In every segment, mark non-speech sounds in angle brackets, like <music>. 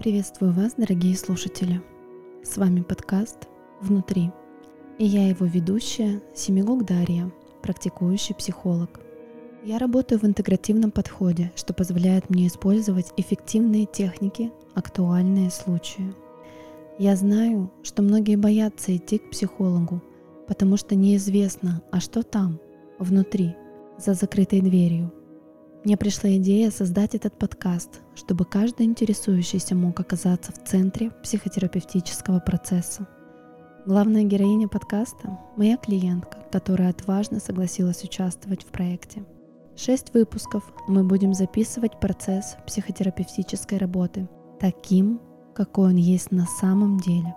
Приветствую вас, дорогие слушатели. С вами подкаст «Внутри». И я его ведущая Семигук Дарья, практикующий психолог. Я работаю в интегративном подходе, что позволяет мне использовать эффективные техники, актуальные случаи. Я знаю, что многие боятся идти к психологу, потому что неизвестно, а что там, внутри, за закрытой дверью – мне пришла идея создать этот подкаст, чтобы каждый интересующийся мог оказаться в центре психотерапевтического процесса. Главная героиня подкаста – моя клиентка, которая отважно согласилась участвовать в проекте. Шесть выпусков мы будем записывать процесс психотерапевтической работы таким, какой он есть на самом деле.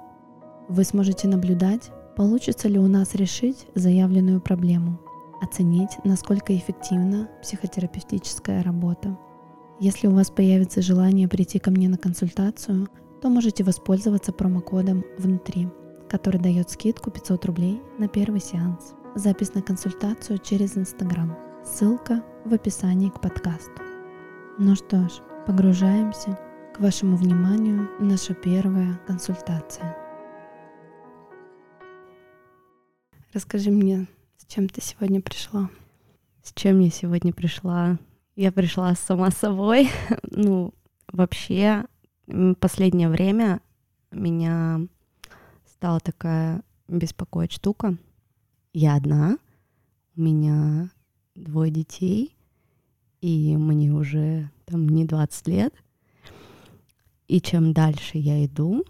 Вы сможете наблюдать, получится ли у нас решить заявленную проблему – оценить, насколько эффективна психотерапевтическая работа. Если у вас появится желание прийти ко мне на консультацию, то можете воспользоваться промокодом «Внутри», который дает скидку 500 рублей на первый сеанс. Запись на консультацию через Инстаграм. Ссылка в описании к подкасту. Ну что ж, погружаемся к вашему вниманию наша первая консультация. Расскажи мне, с чем ты сегодня пришла? С чем я сегодня пришла? Я пришла сама собой. <laughs> ну, вообще, последнее время меня стала такая беспокоить штука. Я одна, у меня двое детей, и мне уже там не 20 лет. И чем дальше я иду,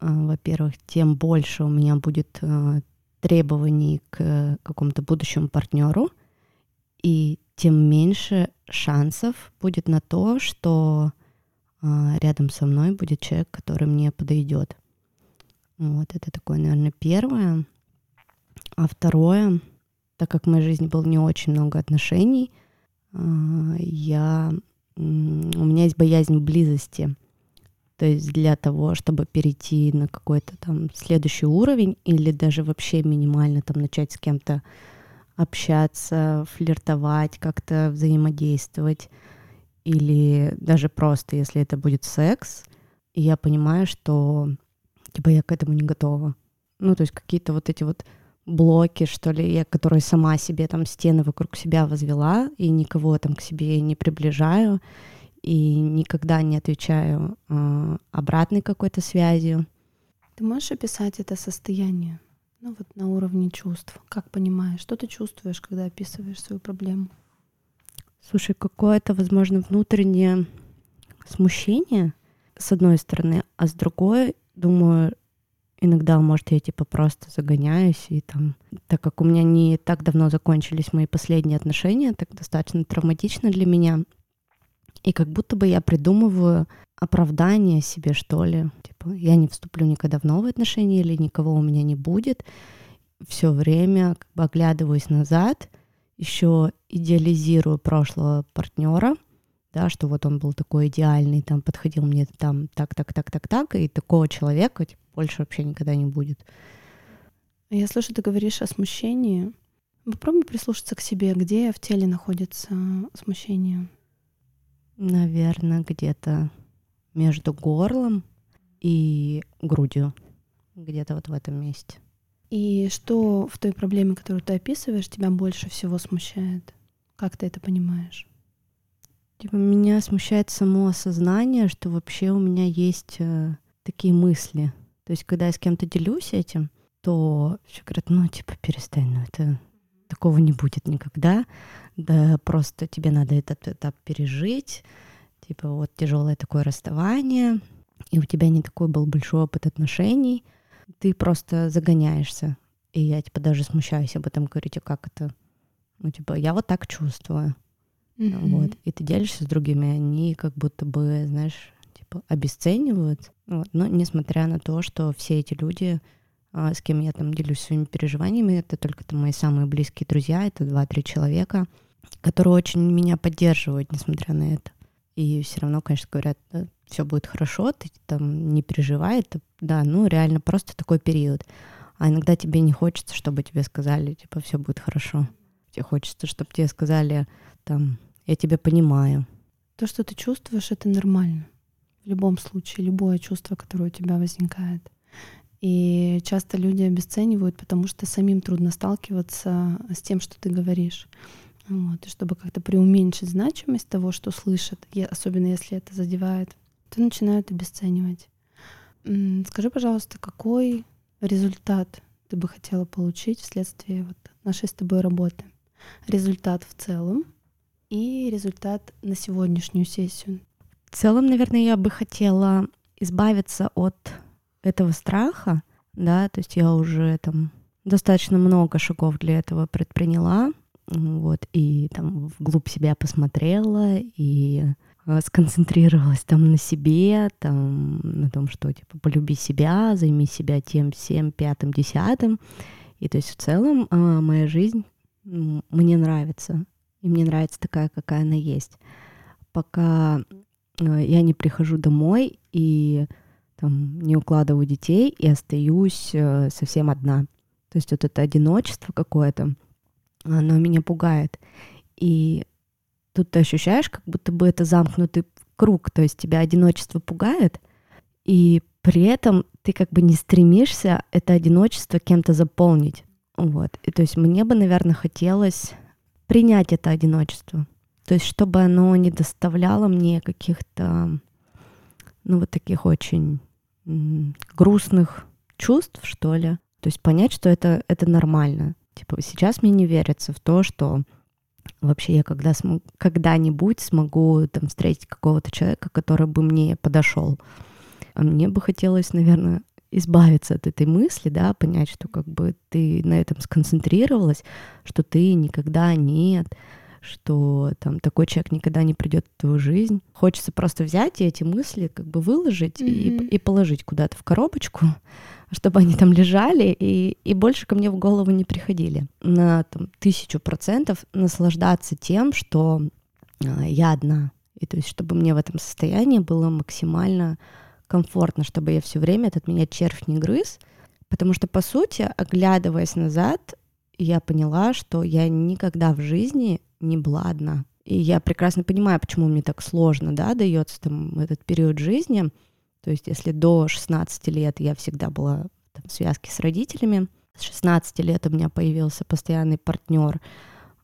а, во-первых, тем больше у меня будет а, требований к какому-то будущему партнеру, и тем меньше шансов будет на то, что а, рядом со мной будет человек, который мне подойдет. Вот это такое, наверное, первое. А второе, так как в моей жизни было не очень много отношений, а, я, у меня есть боязнь близости. То есть для того, чтобы перейти на какой-то там следующий уровень или даже вообще минимально там начать с кем-то общаться, флиртовать, как-то взаимодействовать, или даже просто, если это будет секс, я понимаю, что типа я к этому не готова. Ну, то есть какие-то вот эти вот блоки, что ли, я, которые сама себе там стены вокруг себя возвела, и никого там к себе не приближаю, и никогда не отвечаю э, обратной какой-то связью. Ты можешь описать это состояние? Ну вот на уровне чувств. Как понимаешь, что ты чувствуешь, когда описываешь свою проблему? Слушай, какое-то, возможно, внутреннее смущение, с одной стороны, а с другой, думаю, иногда, может, я типа просто загоняюсь, и там, так как у меня не так давно закончились мои последние отношения, так достаточно травматично для меня, и как будто бы я придумываю оправдание себе, что ли. Типа, я не вступлю никогда в новые отношения или никого у меня не будет. Все время как бы оглядываюсь назад, еще идеализирую прошлого партнера, да, что вот он был такой идеальный, там подходил мне там так, так, так, так, так, и такого человека типа, больше вообще никогда не будет. Я слышу, ты говоришь о смущении. Попробуй прислушаться к себе, где в теле находится смущение. Наверное, где-то между горлом и грудью. Где-то вот в этом месте. И что в той проблеме, которую ты описываешь, тебя больше всего смущает? Как ты это понимаешь? Типа меня смущает само осознание, что вообще у меня есть э, такие мысли. То есть, когда я с кем-то делюсь этим, то все говорят, ну, типа, перестань, ну, это такого не будет никогда да просто тебе надо этот этап пережить, типа вот тяжелое такое расставание, и у тебя не такой был большой опыт отношений, ты просто загоняешься. И я типа даже смущаюсь об этом говорить, а как это? Ну, типа, я вот так чувствую. Mm-hmm. Вот. И ты делишься с другими, они как будто бы, знаешь, типа, обесценивают. Вот. Но несмотря на то, что все эти люди, с кем я там делюсь своими переживаниями, это только там мои самые близкие друзья, это два-три человека — которые очень меня поддерживают, несмотря на это. И все равно, конечно, говорят, да, все будет хорошо, ты там не переживай, это, да, ну реально просто такой период. А иногда тебе не хочется, чтобы тебе сказали, типа, все будет хорошо. Тебе хочется, чтобы тебе сказали, там, я тебя понимаю. То, что ты чувствуешь, это нормально. В любом случае, любое чувство, которое у тебя возникает. И часто люди обесценивают, потому что самим трудно сталкиваться с тем, что ты говоришь. Вот. И чтобы как-то преуменьшить значимость того, что слышат, особенно если это задевает, то начинают обесценивать. Скажи, пожалуйста, какой результат ты бы хотела получить вследствие вот нашей с тобой работы? Результат в целом и результат на сегодняшнюю сессию. В целом, наверное, я бы хотела избавиться от этого страха, да, то есть я уже там достаточно много шагов для этого предприняла, вот, и там вглубь себя посмотрела, и э, сконцентрировалась там на себе, там, на том, что, типа, полюби себя, займи себя тем, всем, пятым, десятым. И то есть в целом а, моя жизнь мне нравится, и мне нравится такая, какая она есть. Пока э, я не прихожу домой и там, не укладываю детей и остаюсь э, совсем одна. То есть вот это одиночество какое-то, оно меня пугает. И тут ты ощущаешь, как будто бы это замкнутый круг, то есть тебя одиночество пугает, и при этом ты как бы не стремишься это одиночество кем-то заполнить. Вот. И то есть мне бы, наверное, хотелось принять это одиночество. То есть чтобы оно не доставляло мне каких-то, ну вот таких очень грустных чувств, что ли. То есть понять, что это, это нормально. Типа сейчас мне не верится в то, что вообще я когда смог, когда-нибудь смогу там встретить какого-то человека, который бы мне подошел. А мне бы хотелось, наверное, избавиться от этой мысли, да, понять, что как бы ты на этом сконцентрировалась, что ты никогда нет, что там такой человек никогда не придет в твою жизнь. Хочется просто взять и эти мысли как бы выложить mm-hmm. и, и положить куда-то в коробочку, <laughs> чтобы они там лежали и, и больше ко мне в голову не приходили. На там, тысячу процентов наслаждаться тем, что а, я одна. И то есть, чтобы мне в этом состоянии было максимально комфортно, чтобы я все время этот меня червь не грыз. Потому что, по сути, оглядываясь назад, я поняла, что я никогда в жизни не была одна. И я прекрасно понимаю, почему мне так сложно, да, дается там этот период жизни. То есть если до 16 лет я всегда была там, в связке с родителями, с 16 лет у меня появился постоянный партнер,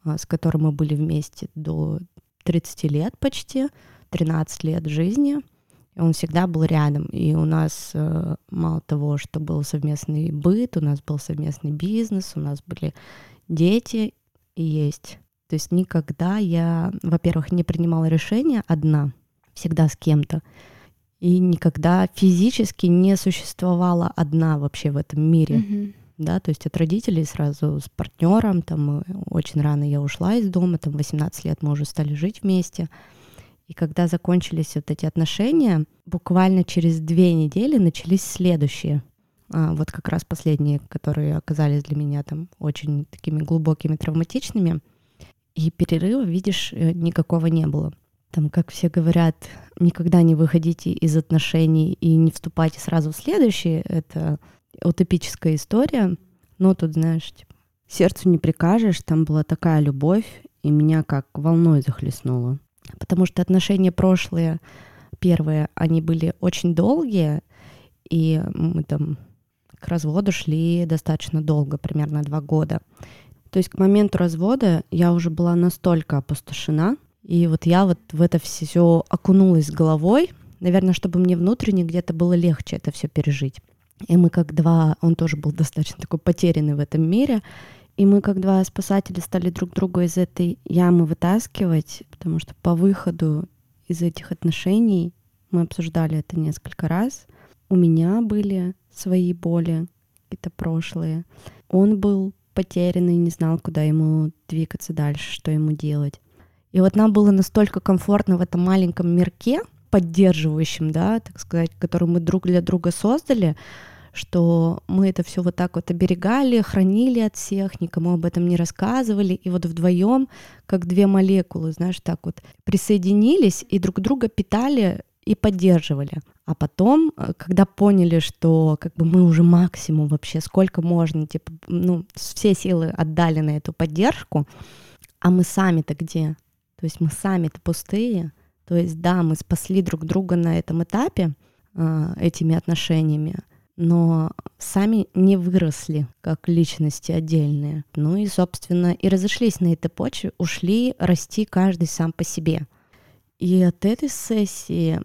а, с которым мы были вместе до 30 лет почти, 13 лет жизни. И он всегда был рядом. И у нас э, мало того, что был совместный быт, у нас был совместный бизнес, у нас были дети и есть. То есть никогда я, во-первых, не принимала решения одна, всегда с кем-то. И никогда физически не существовала одна вообще в этом мире. Mm-hmm. Да, то есть от родителей сразу с партнером, там очень рано я ушла из дома, там 18 лет мы уже стали жить вместе. И когда закончились вот эти отношения, буквально через две недели начались следующие. А, вот как раз последние, которые оказались для меня там очень такими глубокими, травматичными. И перерыва, видишь, э, никакого не было. Там, как все говорят, никогда не выходите из отношений и не вступайте сразу в следующие. Это утопическая история. Но тут, знаешь, типа, сердцу не прикажешь. Там была такая любовь, и меня как волной захлестнуло. Потому что отношения прошлые, первые, они были очень долгие, и мы там к разводу шли достаточно долго, примерно два года. То есть к моменту развода я уже была настолько опустошена, и вот я вот в это все окунулась головой, наверное, чтобы мне внутренне где-то было легче это все пережить. И мы как два, он тоже был достаточно такой потерянный в этом мире, и мы как два спасателя стали друг друга из этой ямы вытаскивать, потому что по выходу из этих отношений мы обсуждали это несколько раз. У меня были свои боли, какие-то прошлые. Он был потерянный, не знал, куда ему двигаться дальше, что ему делать. И вот нам было настолько комфортно в этом маленьком мирке, поддерживающем, да, так сказать, который мы друг для друга создали, что мы это все вот так вот оберегали, хранили от всех, никому об этом не рассказывали, и вот вдвоем, как две молекулы, знаешь, так вот присоединились и друг друга питали и поддерживали. А потом, э, когда поняли, что как бы мы уже максимум вообще, сколько можно, типа, ну, все силы отдали на эту поддержку, а мы сами-то где? То есть мы сами-то пустые, То есть, да, мы спасли друг друга на этом этапе э, этими отношениями, но сами не выросли как личности отдельные. Ну и, собственно, и разошлись на этой почве, ушли расти каждый сам по себе. И от этой сессии,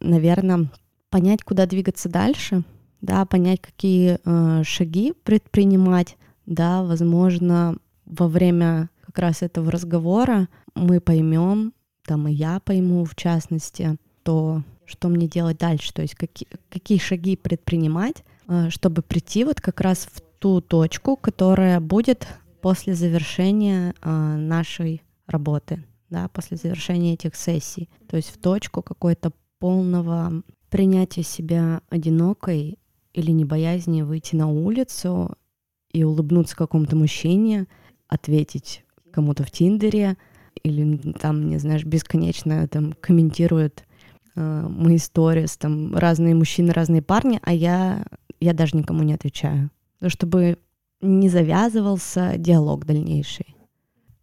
наверное, понять, куда двигаться дальше, да, понять, какие э, шаги предпринимать, да, возможно, во время как раз этого разговора мы поймем, там и я пойму в частности, то что мне делать дальше, то есть какие, какие шаги предпринимать, э, чтобы прийти вот как раз в ту точку, которая будет после завершения э, нашей работы, да, после завершения этих сессий, то есть в точку какой-то полного принятия себя одинокой или не боязни выйти на улицу и улыбнуться какому-то мужчине, ответить кому-то в Тиндере или там, не знаешь, бесконечно там комментирует мои сторис, там разные мужчины, разные парни, а я, я даже никому не отвечаю. Ну, чтобы не завязывался диалог дальнейший.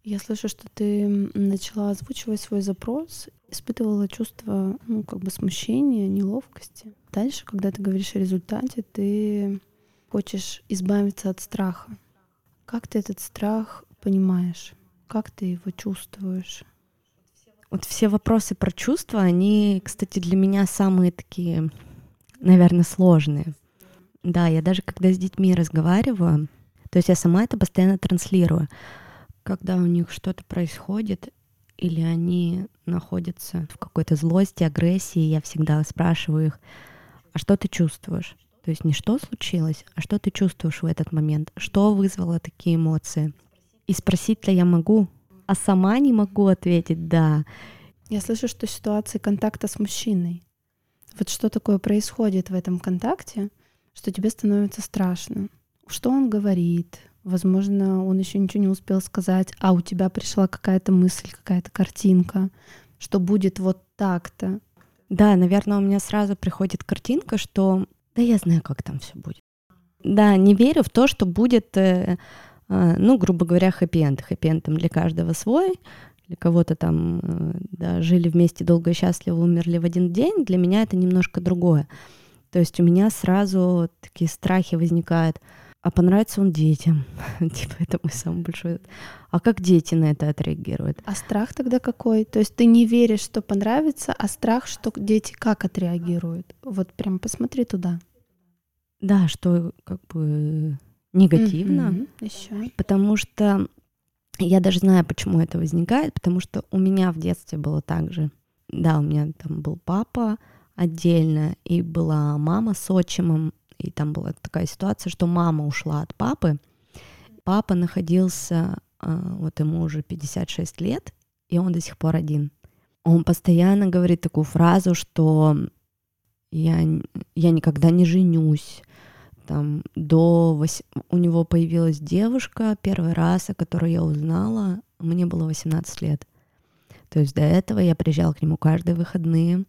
Я слышу, что ты начала озвучивать свой запрос, испытывала чувство, ну, как бы смущения, неловкости. Дальше, когда ты говоришь о результате, ты хочешь избавиться от страха. Как ты этот страх понимаешь? Как ты его чувствуешь? Вот все вопросы про чувства, они, кстати, для меня самые такие, наверное, сложные. Да, я даже когда с детьми разговариваю, то есть я сама это постоянно транслирую. Когда у них что-то происходит, или они находятся в какой-то злости, агрессии, я всегда спрашиваю их, а что ты чувствуешь? То есть не что случилось, а что ты чувствуешь в этот момент, что вызвало такие эмоции. И спросить-то я могу, а сама не могу ответить «да». Я слышу, что ситуация контакта с мужчиной. Вот что такое происходит в этом контакте, что тебе становится страшно. Что он говорит? Возможно, он еще ничего не успел сказать, а у тебя пришла какая-то мысль, какая-то картинка, что будет вот так-то. Да, наверное, у меня сразу приходит картинка, что да я знаю, как там все будет. Да, не верю в то, что будет э, ну, грубо говоря, хэппи-энд. Хэппи-энд там для каждого свой, для кого-то там э, да, жили вместе долго и счастливо, умерли в один день. Для меня это немножко другое. То есть у меня сразу такие страхи возникают. А понравится он детям? <laughs> типа это мой самый большой... А как дети на это отреагируют? А страх тогда какой? То есть ты не веришь, что понравится, а страх, что дети как отреагируют? Вот прям посмотри туда. Да, что как бы негативно, mm-hmm. Еще. потому что я даже знаю, почему это возникает, потому что у меня в детстве было так же. Да, у меня там был папа отдельно, и была мама с отчимом, и там была такая ситуация, что мама ушла от папы, папа находился, а, вот ему уже 56 лет, и он до сих пор один. Он постоянно говорит такую фразу, что я, я никогда не женюсь, там до вось... у него появилась девушка первый раз, о которой я узнала, мне было 18 лет. То есть до этого я приезжала к нему каждые выходные.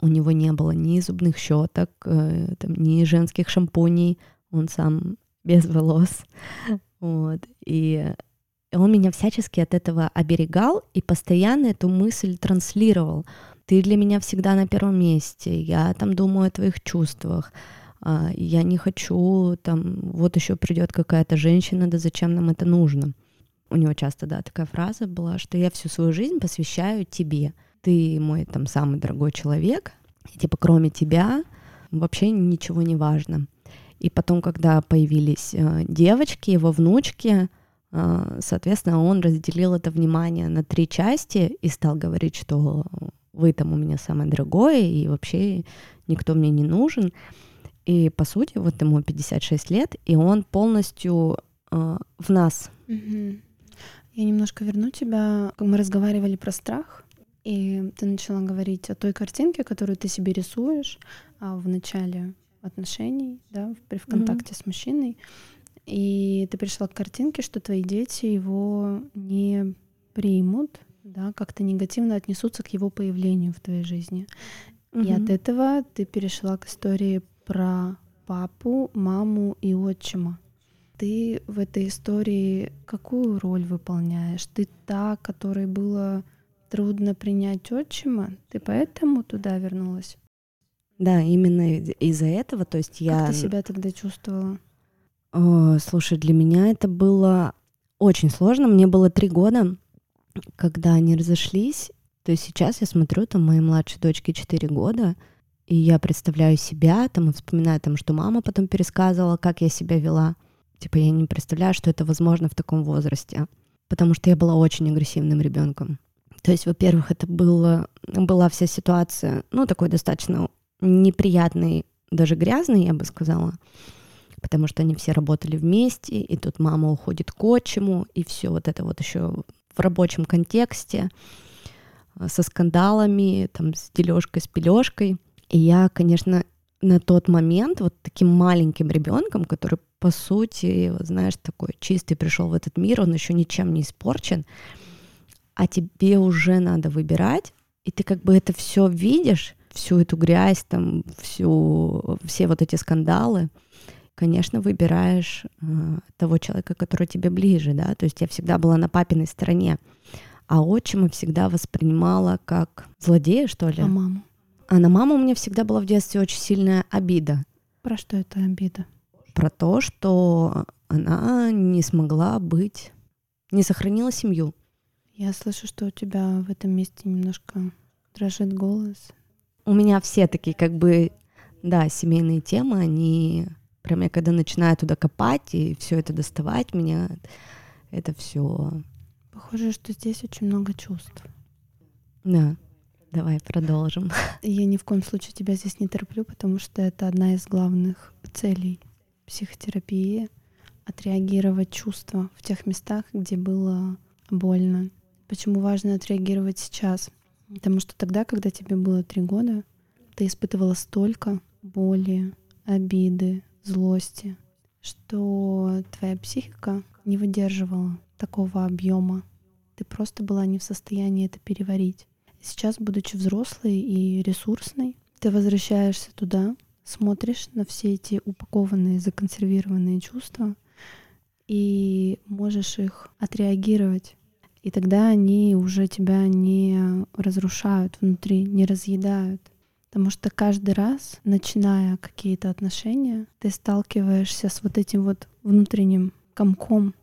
У него не было ни зубных щеток, э, там, ни женских шампуней. Он сам <laughs> без волос. Вот. И он меня всячески от этого оберегал и постоянно эту мысль транслировал. Ты для меня всегда на первом месте. Я там думаю о твоих чувствах я не хочу, там, вот еще придет какая-то женщина, да зачем нам это нужно? У него часто, да, такая фраза была, что я всю свою жизнь посвящаю тебе. Ты мой там самый дорогой человек, и типа кроме тебя вообще ничего не важно. И потом, когда появились э, девочки, его внучки, э, соответственно, он разделил это внимание на три части и стал говорить, что вы там у меня самое дорогое, и вообще никто мне не нужен. И, по сути, вот ему 56 лет, и он полностью э, в нас. Угу. Я немножко верну тебя. Мы разговаривали про страх, и ты начала говорить о той картинке, которую ты себе рисуешь а, в начале отношений, да, при в контакте mm с мужчиной. И ты пришла к картинке, что твои дети его не примут, да, как-то негативно отнесутся к его появлению в твоей жизни. mm И от этого ты перешла к истории про папу, маму и отчима. Ты в этой истории какую роль выполняешь? Ты та, которой было трудно принять отчима, ты поэтому туда вернулась? Да, именно из-за этого, то есть я... Как ты себя тогда чувствовала? О, слушай, для меня это было очень сложно. Мне было три года, когда они разошлись. То есть сейчас я смотрю, там моей младшей дочке 4 года, и я представляю себя, там, и вспоминаю, там, что мама потом пересказывала, как я себя вела. Типа я не представляю, что это возможно в таком возрасте, потому что я была очень агрессивным ребенком. То есть, во-первых, это было, была вся ситуация, ну, такой достаточно неприятный, даже грязный, я бы сказала, потому что они все работали вместе, и тут мама уходит к отчиму, и все вот это вот еще в рабочем контексте, э, со скандалами, там, с дележкой, с пележкой. И я, конечно, на тот момент вот таким маленьким ребенком, который по сути, знаешь, такой чистый пришел в этот мир, он еще ничем не испорчен, а тебе уже надо выбирать, и ты как бы это все видишь, всю эту грязь, там, всю, все вот эти скандалы, конечно, выбираешь э, того человека, который тебе ближе, да, то есть я всегда была на папиной стороне, а отчима всегда воспринимала как злодея, что ли. А маму? А на маму у меня всегда была в детстве очень сильная обида. Про что это обида? Про то, что она не смогла быть, не сохранила семью. Я слышу, что у тебя в этом месте немножко дрожит голос. У меня все такие как бы, да, семейные темы, они прям я когда начинаю туда копать и все это доставать, меня это все. Похоже, что здесь очень много чувств. Да. Давай продолжим. <laughs> Я ни в коем случае тебя здесь не терплю, потому что это одна из главных целей психотерапии — отреагировать чувства в тех местах, где было больно. Почему важно отреагировать сейчас? Потому что тогда, когда тебе было три года, ты испытывала столько боли, обиды, злости, что твоя психика не выдерживала такого объема. Ты просто была не в состоянии это переварить. Сейчас, будучи взрослой и ресурсной, ты возвращаешься туда, смотришь на все эти упакованные, законсервированные чувства и можешь их отреагировать. И тогда они уже тебя не разрушают внутри, не разъедают. Потому что каждый раз, начиная какие-то отношения, ты сталкиваешься с вот этим вот внутренним комком.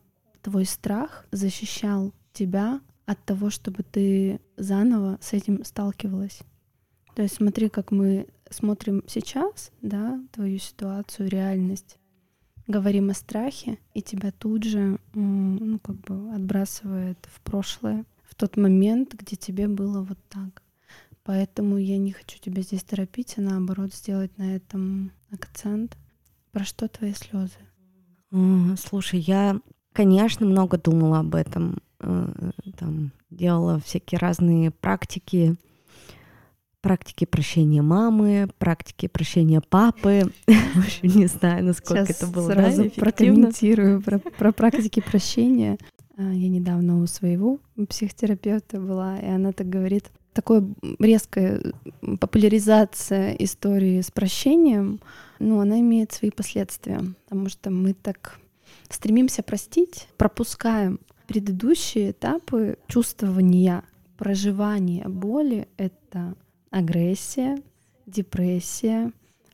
Твой страх защищал тебя от того, чтобы ты заново с этим сталкивалась. То есть смотри, как мы смотрим сейчас, да, твою ситуацию, реальность, говорим о страхе, и тебя тут же, ну, как бы отбрасывает в прошлое, в тот момент, где тебе было вот так. Поэтому я не хочу тебя здесь торопить, а наоборот сделать на этом акцент. Про что твои слезы? Слушай, я, конечно, много думала об этом. Э, там делала всякие разные практики, практики прощения мамы, практики прощения папы. <laughs> В общем, не знаю, насколько Сейчас это было сразу да, прокомментирую про, про практики прощения. А, я недавно у своего психотерапевта была, и она так говорит, такая резкая популяризация истории с прощением, ну, она имеет свои последствия, потому что мы так стремимся простить, пропускаем предыдущие этапы чувствования, проживания боли — это агрессия, депрессия,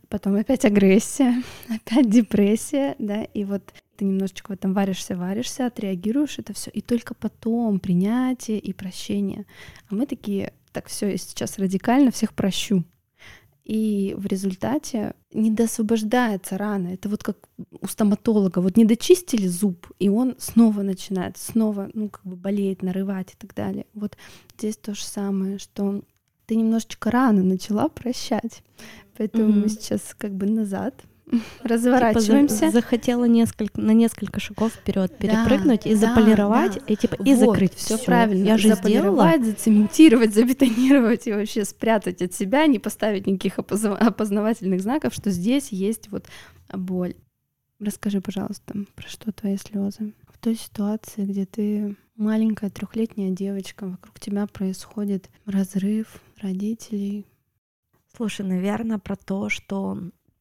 потом опять агрессия, <laughs> опять депрессия, да, и вот ты немножечко в этом варишься, варишься, отреагируешь это все, и только потом принятие и прощение. А мы такие, так все, я сейчас радикально всех прощу и в результате не досвобождается рана. Это вот как у стоматолога. Вот не дочистили зуб, и он снова начинает, снова, ну, как бы болеет, нарывать и так далее. Вот здесь то же самое, что ты немножечко рано начала прощать. Поэтому mm-hmm. мы сейчас как бы назад <laughs> разворачиваемся. Типа захотела несколько, на несколько шагов вперед перепрыгнуть да, и заполировать, да. и типа и вот, закрыть все. правильно. Я же сделала. зацементировать, <laughs> забетонировать и вообще спрятать от себя, не поставить никаких опознавательных знаков, что здесь есть вот боль. Расскажи, пожалуйста, про что твои слезы? В той ситуации, где ты маленькая трехлетняя девочка, вокруг тебя происходит разрыв родителей. Слушай, наверное, про то, что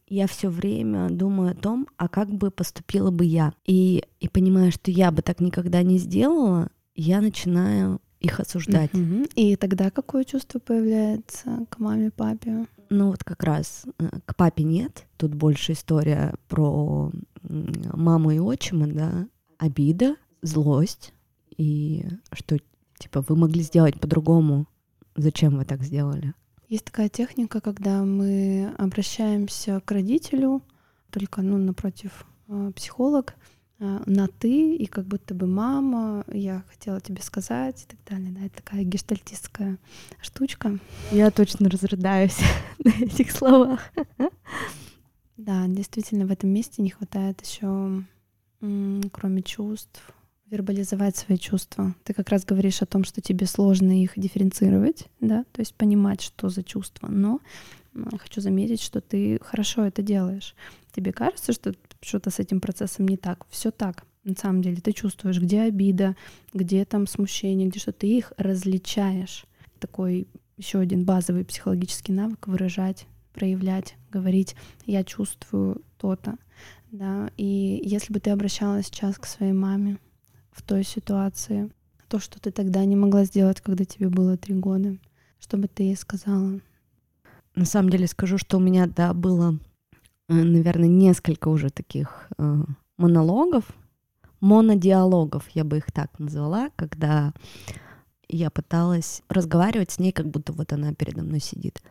я все время думаю о том, а как бы поступила бы я. И, и понимая, что я бы так никогда не сделала, я начинаю их осуждать. Мгм. И тогда какое чувство появляется к маме, папе? Ну вот как раз э, к папе нет. Тут больше история про маму и отчима, да. Обида, злость. И что, типа, вы могли сделать по-другому. Зачем вы так сделали? Есть такая техника, когда мы обращаемся к родителю, только ну, напротив э, психолог, э, на ты, и как будто бы мама, я хотела тебе сказать и так далее. Да, это такая гештальтистская штучка. Я точно разрыдаюсь <laughs> на этих словах. Да, действительно, в этом месте не хватает еще, кроме чувств, вербализовать свои чувства. Ты как раз говоришь о том, что тебе сложно их дифференцировать, да, то есть понимать, что за чувства. Но хочу заметить, что ты хорошо это делаешь. Тебе кажется, что что-то с этим процессом не так? Все так. На самом деле ты чувствуешь, где обида, где там смущение, где что ты их различаешь. Такой еще один базовый психологический навык выражать, проявлять, говорить «я чувствую то-то». Да, и если бы ты обращалась сейчас к своей маме в той ситуации, то, что ты тогда не могла сделать, когда тебе было три года, что бы ты ей сказала? На самом деле скажу, что у меня, да, было, э, наверное, несколько уже таких э, монологов, монодиалогов, я бы их так назвала, когда я пыталась разговаривать с ней, как будто вот она передо мной сидит.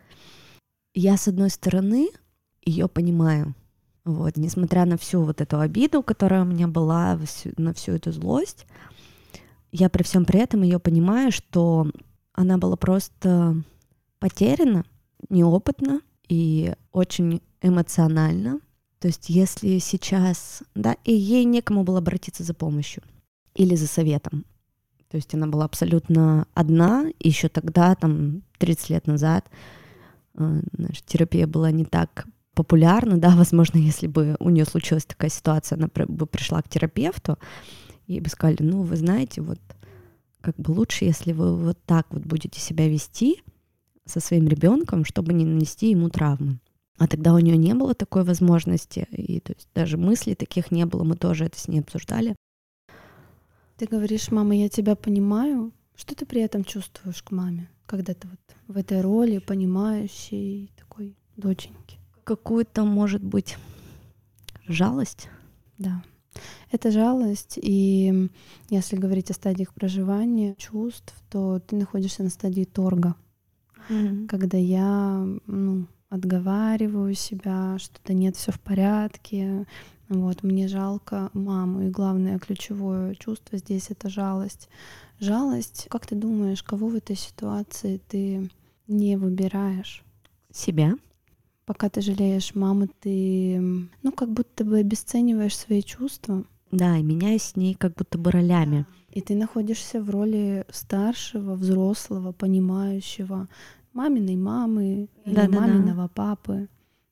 Я, с одной стороны, ее понимаю, вот, несмотря на всю вот эту обиду, которая у меня была, на всю эту злость, я при всем при этом ее понимаю, что она была просто потеряна, неопытна и очень эмоционально. То есть если сейчас, да, и ей некому было обратиться за помощью или за советом. То есть она была абсолютно одна, еще тогда, там, 30 лет назад, э, знаешь, терапия была не так популярна, да, <laughs> возможно, если бы у нее случилась такая ситуация, она бы пришла к терапевту, и бы сказали, ну, вы знаете, вот как бы лучше, если вы вот так вот будете себя вести со своим ребенком, чтобы не нанести ему травмы. А тогда у нее не было такой возможности, и то есть даже мыслей таких не было, мы тоже это с ней обсуждали. Ты говоришь, мама, я тебя понимаю. Что ты при этом чувствуешь к маме, когда ты вот в этой роли понимающей такой доченьки? Какую-то, может быть, жалость. Да. Это жалость, и если говорить о стадиях проживания чувств, то ты находишься на стадии торга, когда я ну, отговариваю себя, что да нет, все в порядке, вот, мне жалко маму, и главное ключевое чувство здесь это жалость. Жалость, как ты думаешь, кого в этой ситуации ты не выбираешь? Себя. Пока ты жалеешь маму, ты, ну, как будто бы обесцениваешь свои чувства, Да, и меняюсь с ней как будто бы ролями. и ты находишься в роли старшего, взрослого, понимающего маминой мамы или Да-да-да. маминого папы.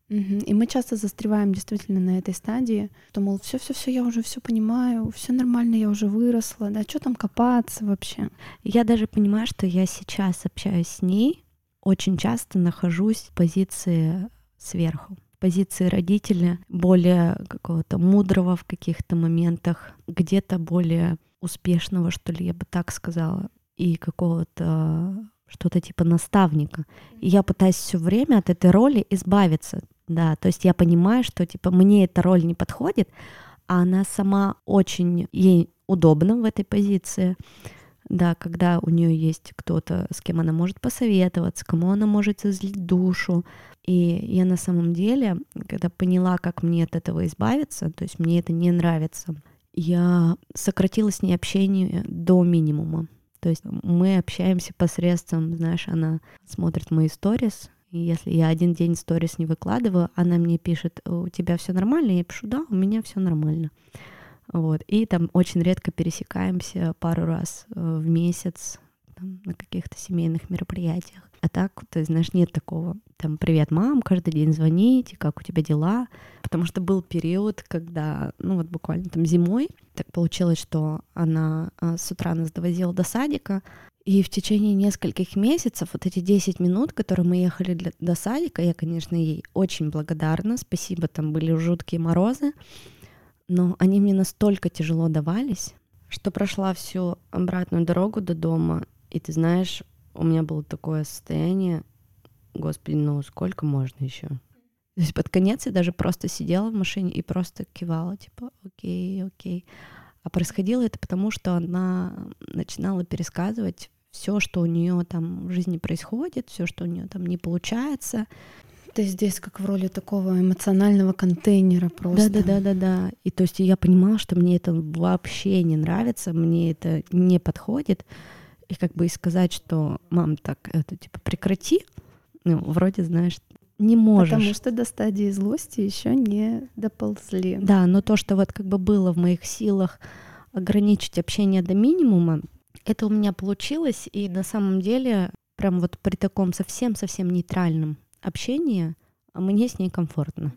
Мгм. И мы часто застреваем действительно на этой стадии, что, мол, все, все, все, я уже все понимаю, все нормально, я уже выросла, да, что там копаться вообще? Я даже понимаю, что я сейчас общаюсь с ней, очень часто нахожусь в позиции сверху, позиции родителя, более какого-то мудрого в каких-то моментах, где-то более успешного, что ли, я бы так сказала, и какого-то что-то типа наставника. И я пытаюсь все время от этой роли избавиться. Да, то есть я понимаю, что типа мне эта роль не подходит, а она сама очень ей удобна в этой позиции. Да, когда у нее есть кто-то, с кем она может посоветоваться, кому она может излить душу. И я на самом деле, когда поняла, как мне от этого избавиться, то есть мне это не нравится, я сократила с ней общение до минимума. То есть мы общаемся посредством, знаешь, она смотрит мои сторис, и если я один день сторис не выкладываю, она мне пишет, у тебя все нормально? Я пишу, да, у меня все нормально. Вот. И там очень редко пересекаемся пару раз э, в месяц там, на каких-то семейных мероприятиях. А так, ты знаешь, нет такого. Там, привет, мам, каждый день звоните, как у тебя дела? Потому что был период, когда, ну вот буквально там зимой, так получилось, что она а, с утра нас довозила до садика, и в течение нескольких месяцев, вот эти 10 минут, которые мы ехали для, до садика, я, конечно, ей очень благодарна. Спасибо, там были жуткие морозы, но они мне настолько тяжело давались, что прошла всю обратную дорогу до дома, И ты знаешь, у меня было такое состояние, господи, ну сколько можно еще? То есть под конец я даже просто сидела в машине и просто кивала, типа, окей, окей. А происходило это потому, что она начинала пересказывать все, что у нее там в жизни происходит, все, что у нее там не получается. Ты здесь как в роли такого эмоционального контейнера просто. Да, да, да, да, да. И то есть я понимала, что мне это вообще не нравится, мне это не подходит. И как бы и сказать, что мам, так это типа прекрати, ну, вроде, знаешь, не можешь. Потому что до стадии злости еще не доползли. Да, но то, что вот как бы было в моих силах ограничить общение до минимума, это у меня получилось, и на самом деле прям вот при таком совсем-совсем нейтральном общении мне с ней комфортно.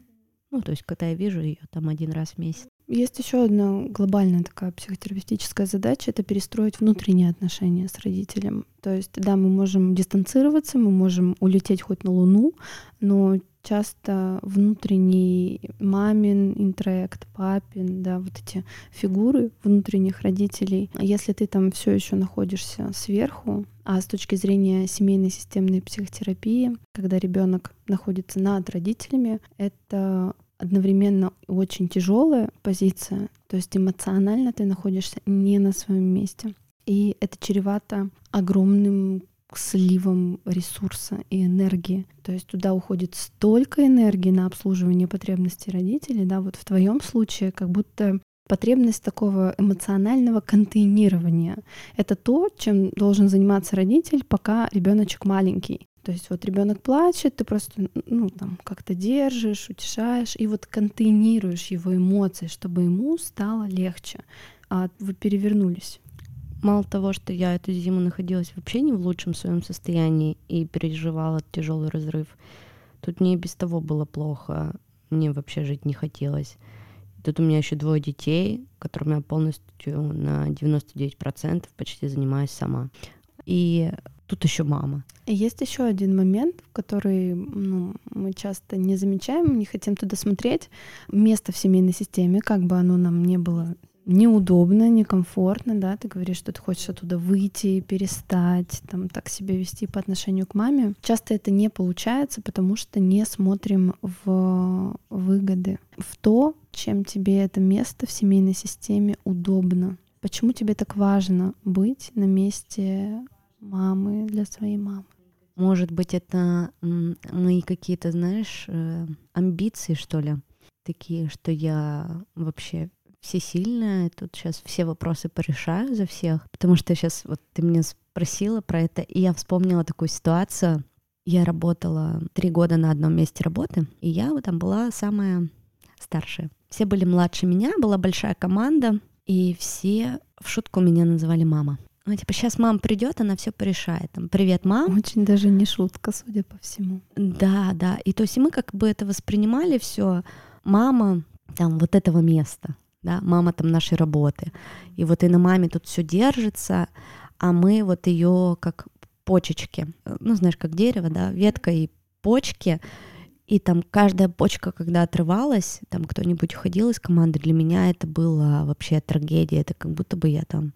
Ну, то есть, когда я вижу ее там один раз в месяц. Есть еще одна глобальная такая психотерапевтическая задача — это перестроить внутренние отношения с родителем. То есть, да, мы можем дистанцироваться, мы можем улететь хоть на Луну, но часто внутренний мамин интроект, папин, да, вот эти фигуры внутренних родителей, если ты там все еще находишься сверху, а с точки зрения семейной системной психотерапии, когда ребенок находится над родителями, это одновременно очень тяжелая позиция, то есть эмоционально ты находишься не на своем месте. И это чревато огромным сливом ресурса и энергии. То есть туда уходит столько энергии на обслуживание потребностей родителей, да, вот в твоем случае как будто потребность такого эмоционального контейнирования. Это то, чем должен заниматься родитель, пока ребеночек маленький. То есть вот ребенок плачет, ты просто ну там как-то держишь, утешаешь и вот контейнируешь его эмоции, чтобы ему стало легче. А вы перевернулись. Мало того, что я эту зиму находилась вообще не в лучшем своем состоянии и переживала тяжелый разрыв, тут мне и без того было плохо, мне вообще жить не хотелось. Тут у меня еще двое детей, которыми я полностью на 99% почти занимаюсь сама. И тут еще мама. Есть еще один момент, который ну, мы часто не замечаем, не хотим туда смотреть. Место в семейной системе, как бы оно нам не было неудобно, некомфортно, да, ты говоришь, что ты хочешь оттуда выйти, перестать, там, так себя вести по отношению к маме. Часто это не получается, потому что не смотрим в выгоды, в то, чем тебе это место в семейной системе удобно. Почему тебе так важно быть на месте мамы для своей мамы. Может быть, это мои какие-то, знаешь, э, амбиции, что ли, такие, что я вообще всесильная, тут сейчас все вопросы порешаю за всех, потому что сейчас вот ты меня спросила про это, и я вспомнила такую ситуацию. Я работала три года на одном месте работы, и я вот там была самая старшая. Все были младше меня, была большая команда, и все в шутку меня называли мама. Ну, типа, сейчас мама придет, она все порешает. Там, привет, мам. Очень даже не шутка, судя по всему. Да, да. И то есть мы как бы это воспринимали все. Мама там вот этого места, да, мама там нашей работы. И вот и на маме тут все держится, а мы вот ее как почечки. Ну, знаешь, как дерево, да, ветка и почки. И там каждая почка, когда отрывалась, там кто-нибудь уходил из команды, для меня это было вообще трагедия. Это как будто бы я там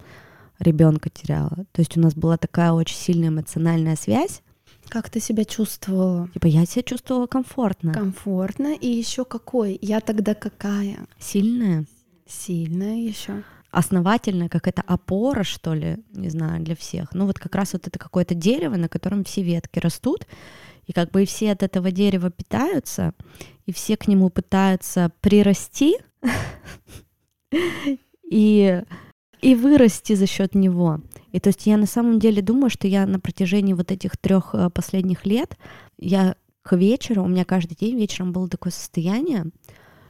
ребенка теряла. То есть у нас была такая очень сильная эмоциональная связь. Как ты себя чувствовала? Типа я себя чувствовала комфортно. Комфортно и еще какой? Я тогда какая? Сильная. Сильная еще. Основательная, как это опора, что ли, не знаю, для всех. Ну вот как раз вот это какое-то дерево, на котором все ветки растут, и как бы все от этого дерева питаются, и все к нему пытаются прирасти. <laughs> И и вырасти за счет него. И то есть я на самом деле думаю, что я на протяжении вот этих трех э, последних лет, я к вечеру, у меня каждый день вечером было такое состояние,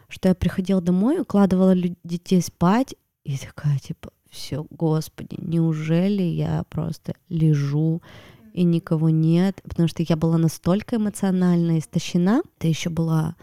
что я приходила домой, укладывала детей спать, и такая, типа, все, господи, неужели я просто лежу и никого нет, потому что я была настолько эмоционально истощена, это еще была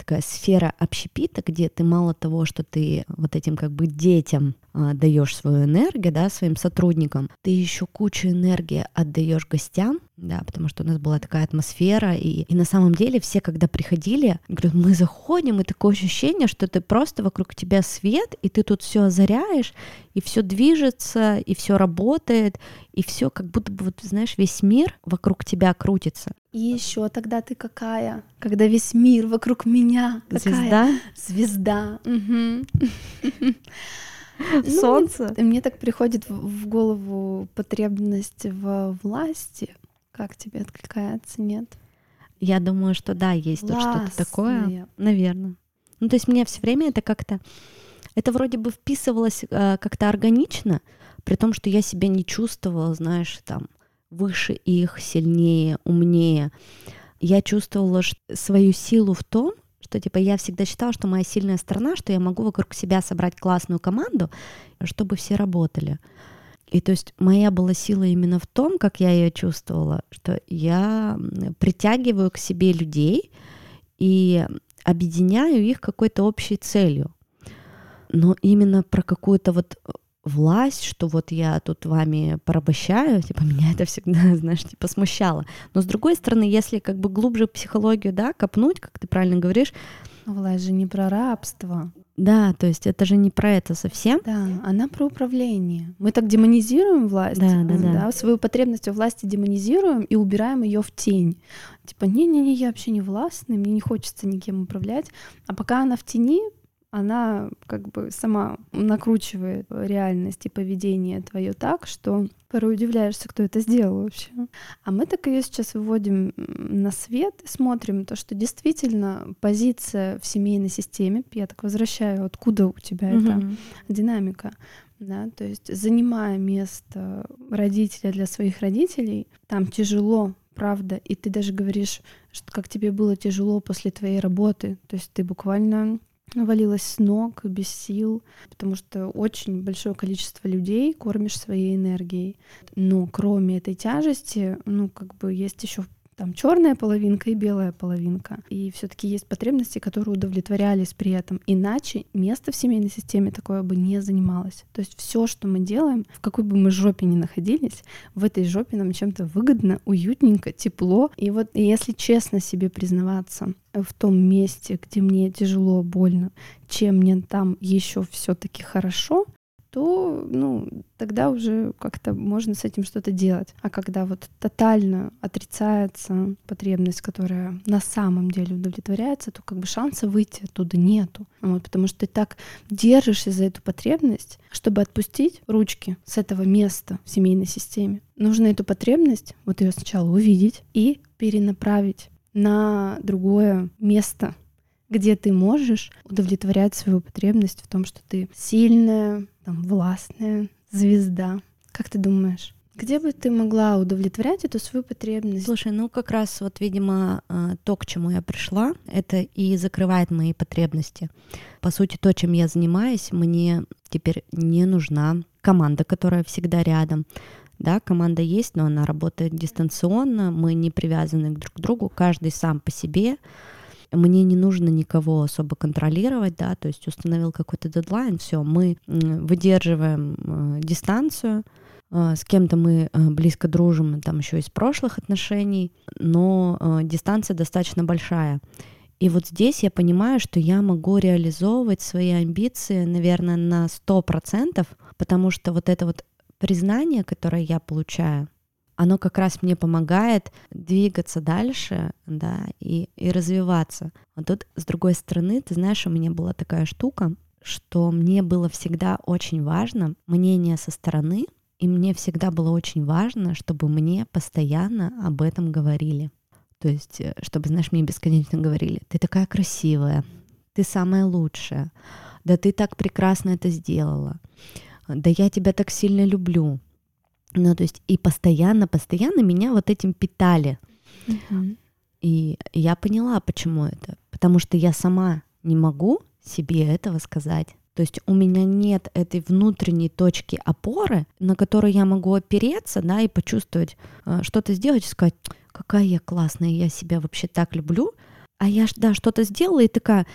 такая сфера общепита, где ты мало того, что ты вот этим как бы детям а, даешь свою энергию, да, своим сотрудникам, ты еще кучу энергии отдаешь гостям, да, потому что у нас была такая атмосфера, и, и на самом деле все, когда приходили, говорят, мы заходим, и такое ощущение, что ты просто вокруг тебя свет, и ты тут все озаряешь, и все движется, и все работает, и все как будто бы, вот, знаешь, весь мир вокруг тебя крутится. И еще тогда ты какая? Когда весь мир вокруг меня. Какая? Звезда? Звезда. <laughs> Солнце. Ну, мне так приходит в голову потребность в власти. Как тебе откликается, нет? Я думаю, что да, есть тут что-то такое. Наверное. Ну, то есть мне все время это как-то... Это вроде бы вписывалось э, как-то органично, при том, что я себя не чувствовала, знаешь, там, выше их, сильнее, умнее. Я чувствовала свою силу в том, что типа я всегда считала, что моя сильная сторона, что я могу вокруг себя собрать классную команду, чтобы все работали. И то есть моя была сила именно в том, как я ее чувствовала, что я притягиваю к себе людей и объединяю их какой-то общей целью. Но именно про какую-то вот власть, что вот я тут вами порабощаю, <laughs> типа меня это всегда, <laughs> знаешь, типа смущало. Но с другой стороны, если как бы глубже психологию, да, копнуть, как ты правильно говоришь, Власть же не про рабство. Да, то есть это же не про это совсем. Да, она про управление. Мы так демонизируем власть, да, да, да. да свою потребность у власти демонизируем и убираем ее в тень. Типа, не-не-не, я вообще не властный, мне не хочется никем управлять. А пока она в тени, она как бы сама накручивает реальность и поведение твое так, что порой удивляешься, кто это сделал вообще. А мы так ее сейчас выводим на свет и смотрим то, что действительно позиция в семейной системе, я так возвращаю, откуда у тебя mm-hmm. эта динамика, да, то есть занимая место родителя для своих родителей, там тяжело правда, и ты даже говоришь, что как тебе было тяжело после твоей работы, то есть ты буквально валилась с ног, без сил, потому что очень большое количество людей кормишь своей энергией. Но кроме этой тяжести, ну, как бы есть еще там черная половинка и белая половинка. И все-таки есть потребности, которые удовлетворялись при этом. Иначе место в семейной системе такое бы не занималось. То есть все, что мы делаем, в какой бы мы жопе ни находились, в этой жопе нам чем-то выгодно, уютненько, тепло. И вот если честно себе признаваться в том месте, где мне тяжело, больно, чем мне там еще все-таки хорошо, то, ну, тогда уже как-то можно с этим что-то делать. А когда вот тотально отрицается потребность, которая на самом деле удовлетворяется, то как бы шанса выйти оттуда нету. Вот, потому что ты так держишься за эту потребность, чтобы отпустить ручки с этого места в семейной системе. Нужно эту потребность, вот ее сначала увидеть и перенаправить на другое место, где ты можешь удовлетворять свою потребность в том, что ты сильная, там, властная звезда. Как ты думаешь? Где бы ты могла удовлетворять эту свою потребность? Слушай, ну как раз вот, видимо, э, то, к чему я пришла, это и закрывает мои потребности. По сути, то, чем я занимаюсь, мне теперь не нужна команда, которая всегда рядом. Да, команда есть, но она работает дистанционно, мы не привязаны друг к другу, каждый сам по себе мне не нужно никого особо контролировать, да, то есть установил какой-то дедлайн, все, мы выдерживаем э, дистанцию, э, с кем-то мы э, близко дружим, там еще из прошлых отношений, но дистанция достаточно большая. И вот здесь я понимаю, что я могу реализовывать свои амбиции, наверное, на 100%, потому что вот это вот признание, которое я получаю, оно как раз мне помогает двигаться дальше, да, и, и развиваться. А тут, с другой стороны, ты знаешь, у меня была такая штука, что мне было всегда очень важно мнение со стороны, и мне всегда было очень важно, чтобы мне постоянно об этом говорили. То есть, э, чтобы, знаешь, мне бесконечно говорили, ты такая красивая, ты самая лучшая, да ты так прекрасно это сделала, да я тебя так сильно люблю, ну, то есть и постоянно, постоянно меня вот этим питали. Mm-hmm. И я поняла, почему это. Потому что я сама не могу себе этого сказать. То есть у меня нет этой внутренней точки опоры, на которую я могу опереться, да, и почувствовать, э, что-то сделать и сказать, какая я классная, я себя вообще так люблю. А я, да, что-то сделала и такая,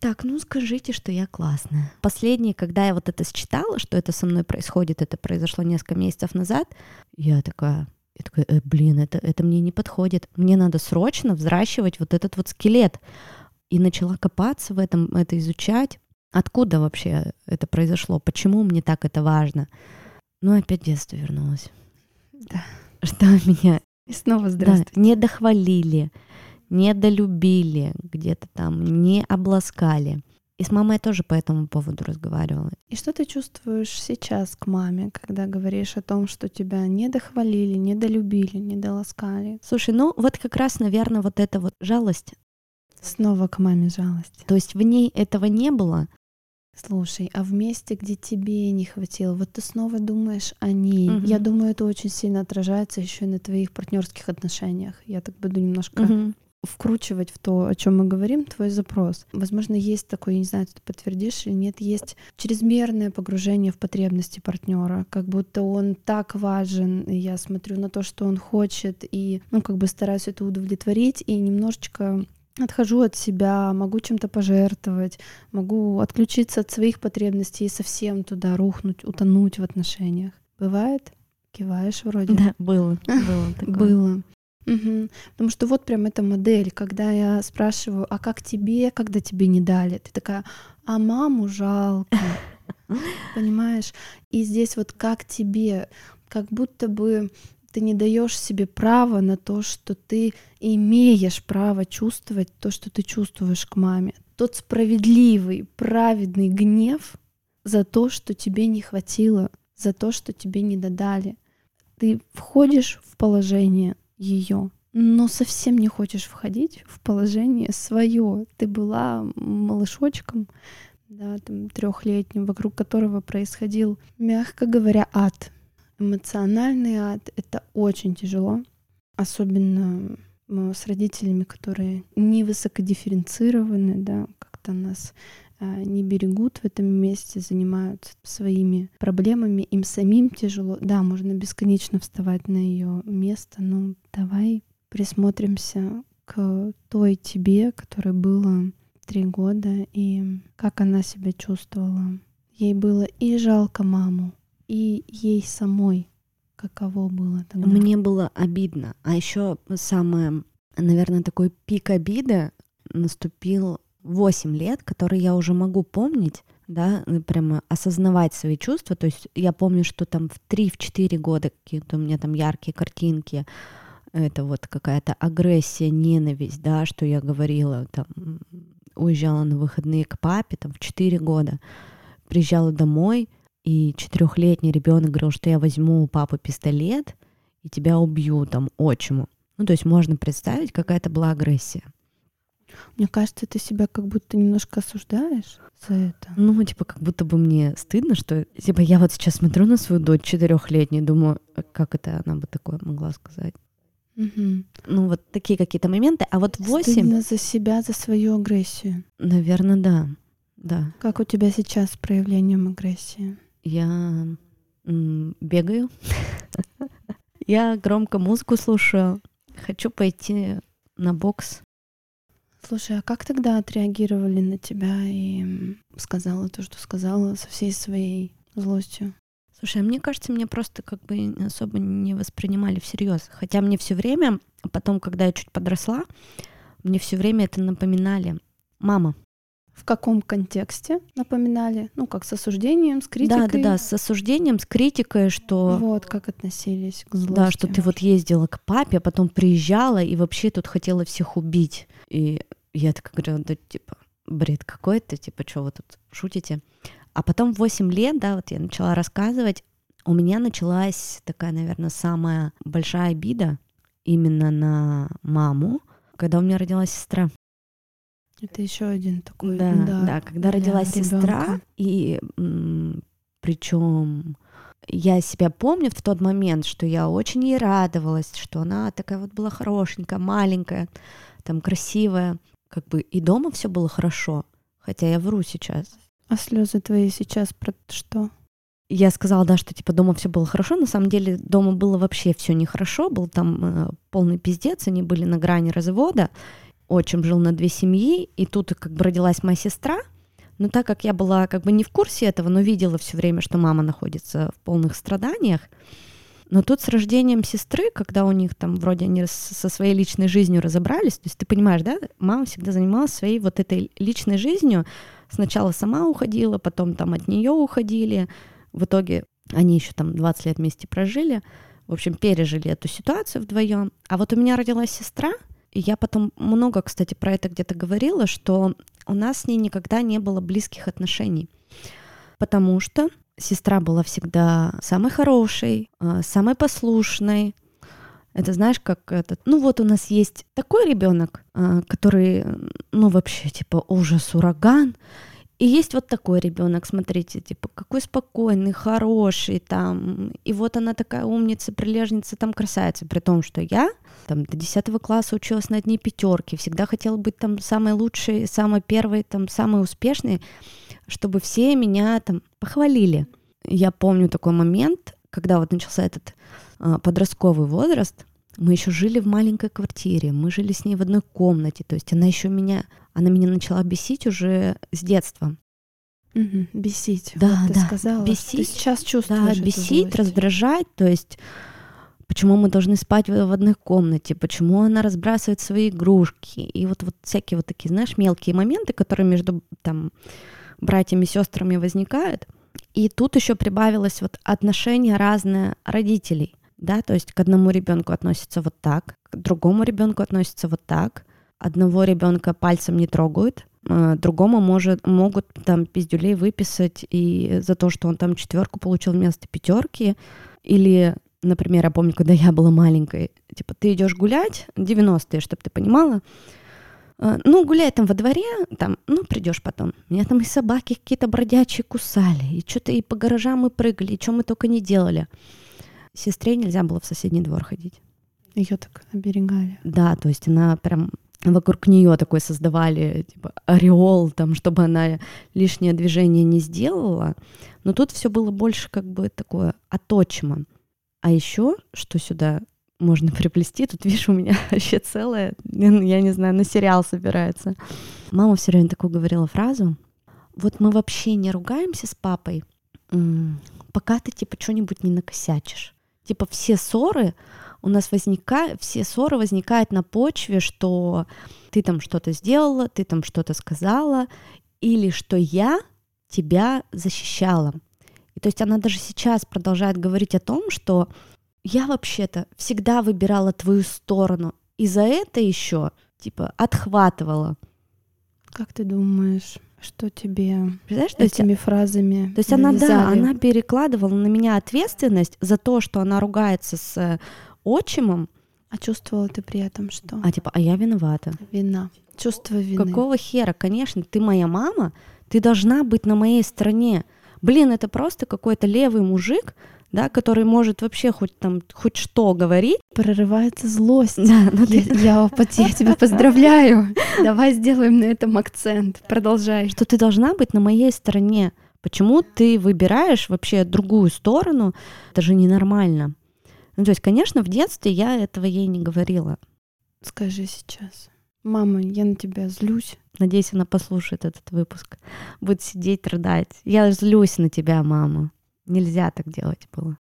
так, ну скажите, что я классная. Последнее, когда я вот это считала, что это со мной происходит, это произошло несколько месяцев назад, я такая, Я такая, э, блин, это, это мне не подходит. Мне надо срочно взращивать вот этот вот скелет. И начала копаться в этом, это изучать. Откуда вообще это произошло? Почему мне так это важно? Ну, опять детство вернулось. Да. Что меня И снова здравствуйте. да, не дохвалили, не долюбили, где-то там не обласкали. И с мамой я тоже по этому поводу разговаривала. И что ты чувствуешь сейчас к маме, когда говоришь о том, что тебя не дохвалили, не долюбили, не доласкали? Слушай, ну вот как раз, наверное, вот эта вот жалость, Снова к маме жалость. то есть в ней этого не было, Слушай, а в месте, где тебе не хватило, вот ты снова думаешь о ней. Мгм. Я думаю, это очень сильно отражается еще и на твоих партнерских отношениях. Я так буду немножко Мгм. Вкручивать в то, о чем мы говорим, твой запрос. Возможно, есть такой, я не знаю, ты подтвердишь или нет, есть чрезмерное погружение в потребности партнера, как будто он так важен, и я смотрю на то, что он хочет, и, ну, как бы стараюсь это удовлетворить, и немножечко отхожу от себя, могу чем-то пожертвовать, могу отключиться от своих потребностей и совсем туда рухнуть, утонуть в отношениях. Бывает? Киваешь вроде. Да, было, было такое. Было. Мгм. Потому что вот прям эта модель, когда я спрашиваю, а как тебе, когда тебе не дали? Ты такая, а маму жалко. Понимаешь? И здесь вот как тебе, как будто бы ты не даешь себе права на то, что ты имеешь право чувствовать то, что ты чувствуешь к маме. Тот справедливый, праведный гнев за то, что тебе не хватило, за то, что тебе не додали. Ты входишь в положение ее, но совсем не хочешь входить в положение свое. Ты была малышочком, да, там трехлетним, вокруг которого происходил, мягко говоря, ад. Эмоциональный ад — это очень тяжело, особенно с родителями, которые не высокодифференцированы, да, как-то нас не берегут в этом месте, занимаются своими проблемами, им самим тяжело. Да, можно бесконечно вставать на ее место, но давай присмотримся к той тебе, которой было три года, и как она себя чувствовала. Ей было и жалко маму, и ей самой каково было тогда. Мне было обидно. А еще самое, наверное, такой пик обиды наступил 8 лет, который я уже могу помнить, да, прямо осознавать свои чувства. То есть я помню, что там в 3-4 года какие-то у меня там яркие картинки, это вот какая-то агрессия, ненависть, да, что я говорила, там, уезжала на выходные к папе, там, в 4 года, приезжала домой, и четырехлетний ребенок говорил, что я возьму у папы пистолет и тебя убью там отчиму. Ну, то есть можно представить, какая это была агрессия. Мне кажется, ты себя как будто немножко осуждаешь за это. Ну, типа, как будто бы мне стыдно, что, типа, я вот сейчас смотрю на свою дочь четырехлетней, думаю, как это она бы такое могла сказать. Мгм. Ну, вот такие какие-то моменты. А вот восемь, Стыдно за себя, за свою агрессию. наверное, да. Да. Как у тебя сейчас с проявлением агрессии? Я бегаю. <laughs> Я громко музыку слушаю. Хочу пойти на бокс. Слушай, а как тогда отреагировали на тебя и сказала то, что сказала, со всей своей злостью? Слушай, а мне кажется, меня просто как бы особо не воспринимали всерьез. Хотя мне все время, потом, когда я чуть подросла, мне все время это напоминали. Мама. В каком контексте напоминали? Ну, как с осуждением, с критикой? Да, да, да, с осуждением, с критикой, что Вот как относились к злости. да, что ты вот ездила к папе, а потом приезжала и вообще тут хотела всех убить. И я так говорю, да, типа, бред какой-то, типа, что вы тут шутите? А потом в 8 лет, да, вот я начала рассказывать, у меня началась такая, наверное, самая большая обида именно на маму, когда у меня родилась сестра. Это еще один такой. Да, да, когда для родилась сестра, ребёнка. и причем я себя помню в тот момент, что я очень ей радовалась, что она такая вот была хорошенькая, маленькая, там красивая, как бы и дома все было хорошо, хотя я вру сейчас. А слезы твои сейчас про что? Я сказала, да, что типа дома все было хорошо. На самом деле дома было вообще все нехорошо. Был там э, полный пиздец. Они были на грани развода. Отчим жил на две семьи. И тут как бы родилась моя сестра. Но так как я была как бы не в курсе этого, но видела все время, что мама находится в полных страданиях, Но тут с рождением сестры, когда у них там вроде они со своей личной жизнью разобрались, то есть ты понимаешь, да, мама всегда занималась своей вот этой личной жизнью, сначала сама уходила, потом там от нее уходили, в итоге они еще там 20 лет вместе прожили, в общем, пережили эту ситуацию вдвоем. А вот у меня родилась сестра, и я потом много, кстати, про это где-то говорила, что у нас с ней никогда не было близких отношений, потому что сестра была всегда самой хорошей, а, самой послушной. Это знаешь, как этот, ну вот у нас есть такой ребенок, а, который, ну вообще типа ужас, ураган, и есть вот такой ребенок, смотрите, типа, какой спокойный, хороший, там, и вот она такая умница, прилежница, там, красавица, при том, что я там до 10 класса училась на одни пятерки, всегда хотела быть там самой лучшей, самой первой, там, самой успешной, чтобы все меня там похвалили. Я помню такой момент, когда вот начался этот а, подростковый возраст, мы еще жили в маленькой квартире, мы жили с ней в одной комнате, то есть она еще меня, она меня начала бесить уже с детства. Угу, бесить. Да, вот да. Ты сказала, бесить. Ты сейчас чувствуешь. Да, бесить, раздражать, то есть почему мы должны спать в одной комнате, почему она разбрасывает свои игрушки, и вот, вот всякие вот такие, знаешь, мелкие моменты, которые между там братьями и сестрами возникают. И тут еще прибавилось вот отношение разное родителей – да, то есть к одному ребенку относится вот так, к другому ребенку относится вот так, одного ребенка пальцем не трогают, э, другому может, могут там пиздюлей выписать и за то, что он там четверку получил вместо пятерки, или, например, я помню, когда я была маленькой, типа ты идешь гулять, 90-е, чтобы ты понимала, ну, гуляй там во дворе, там, ну, придешь потом. Меня там и собаки какие-то бродячие кусали, и что-то и по гаражам мы прыгали, и что мы только не делали сестре нельзя было в соседний двор ходить. Ее так оберегали. Да, то есть она прям вокруг нее такой создавали типа ореол, там, чтобы она лишнее движение не сделала. Но тут все было больше как бы такое оточимо. А еще, что сюда можно приплести, тут, <laughs> видишь, у меня <laughs> вообще целое, я не знаю, на сериал собирается. Мама все время такую говорила фразу. Вот мы вообще не ругаемся с папой, пока ты типа что-нибудь не накосячишь. Типа все ссоры у нас возникают, все ссоры возникают на почве, что ты там что-то сделала, ты там что-то сказала, или что я тебя защищала. И то есть она даже сейчас продолжает говорить о том, что я вообще-то всегда выбирала твою сторону, и за это еще типа отхватывала. Как ты думаешь, что тебе Знаешь, этими есть, фразами То есть она, да, она перекладывала на меня ответственность за то, что она ругается с э, отчимом. А чувствовала ты при этом что? А типа, а я виновата. Вина. Чувство вины. Какого хера? Конечно, ты моя мама, ты должна быть на моей стороне. Блин, это просто какой-то левый мужик, да, который может вообще хоть там хоть что говорить. Прорывается злость. Да, ну я, я, я тебя поздравляю. Давай сделаем на этом акцент. Продолжай. Что ты должна быть на моей стороне. Почему ты выбираешь вообще другую сторону? Это же ненормально. Ну, то есть, конечно, в детстве я этого ей не говорила. Скажи сейчас. Мама, я на тебя злюсь. Надеюсь, она послушает этот выпуск. Будет сидеть, рыдать. Я злюсь на тебя, мама. Нельзя так делать было.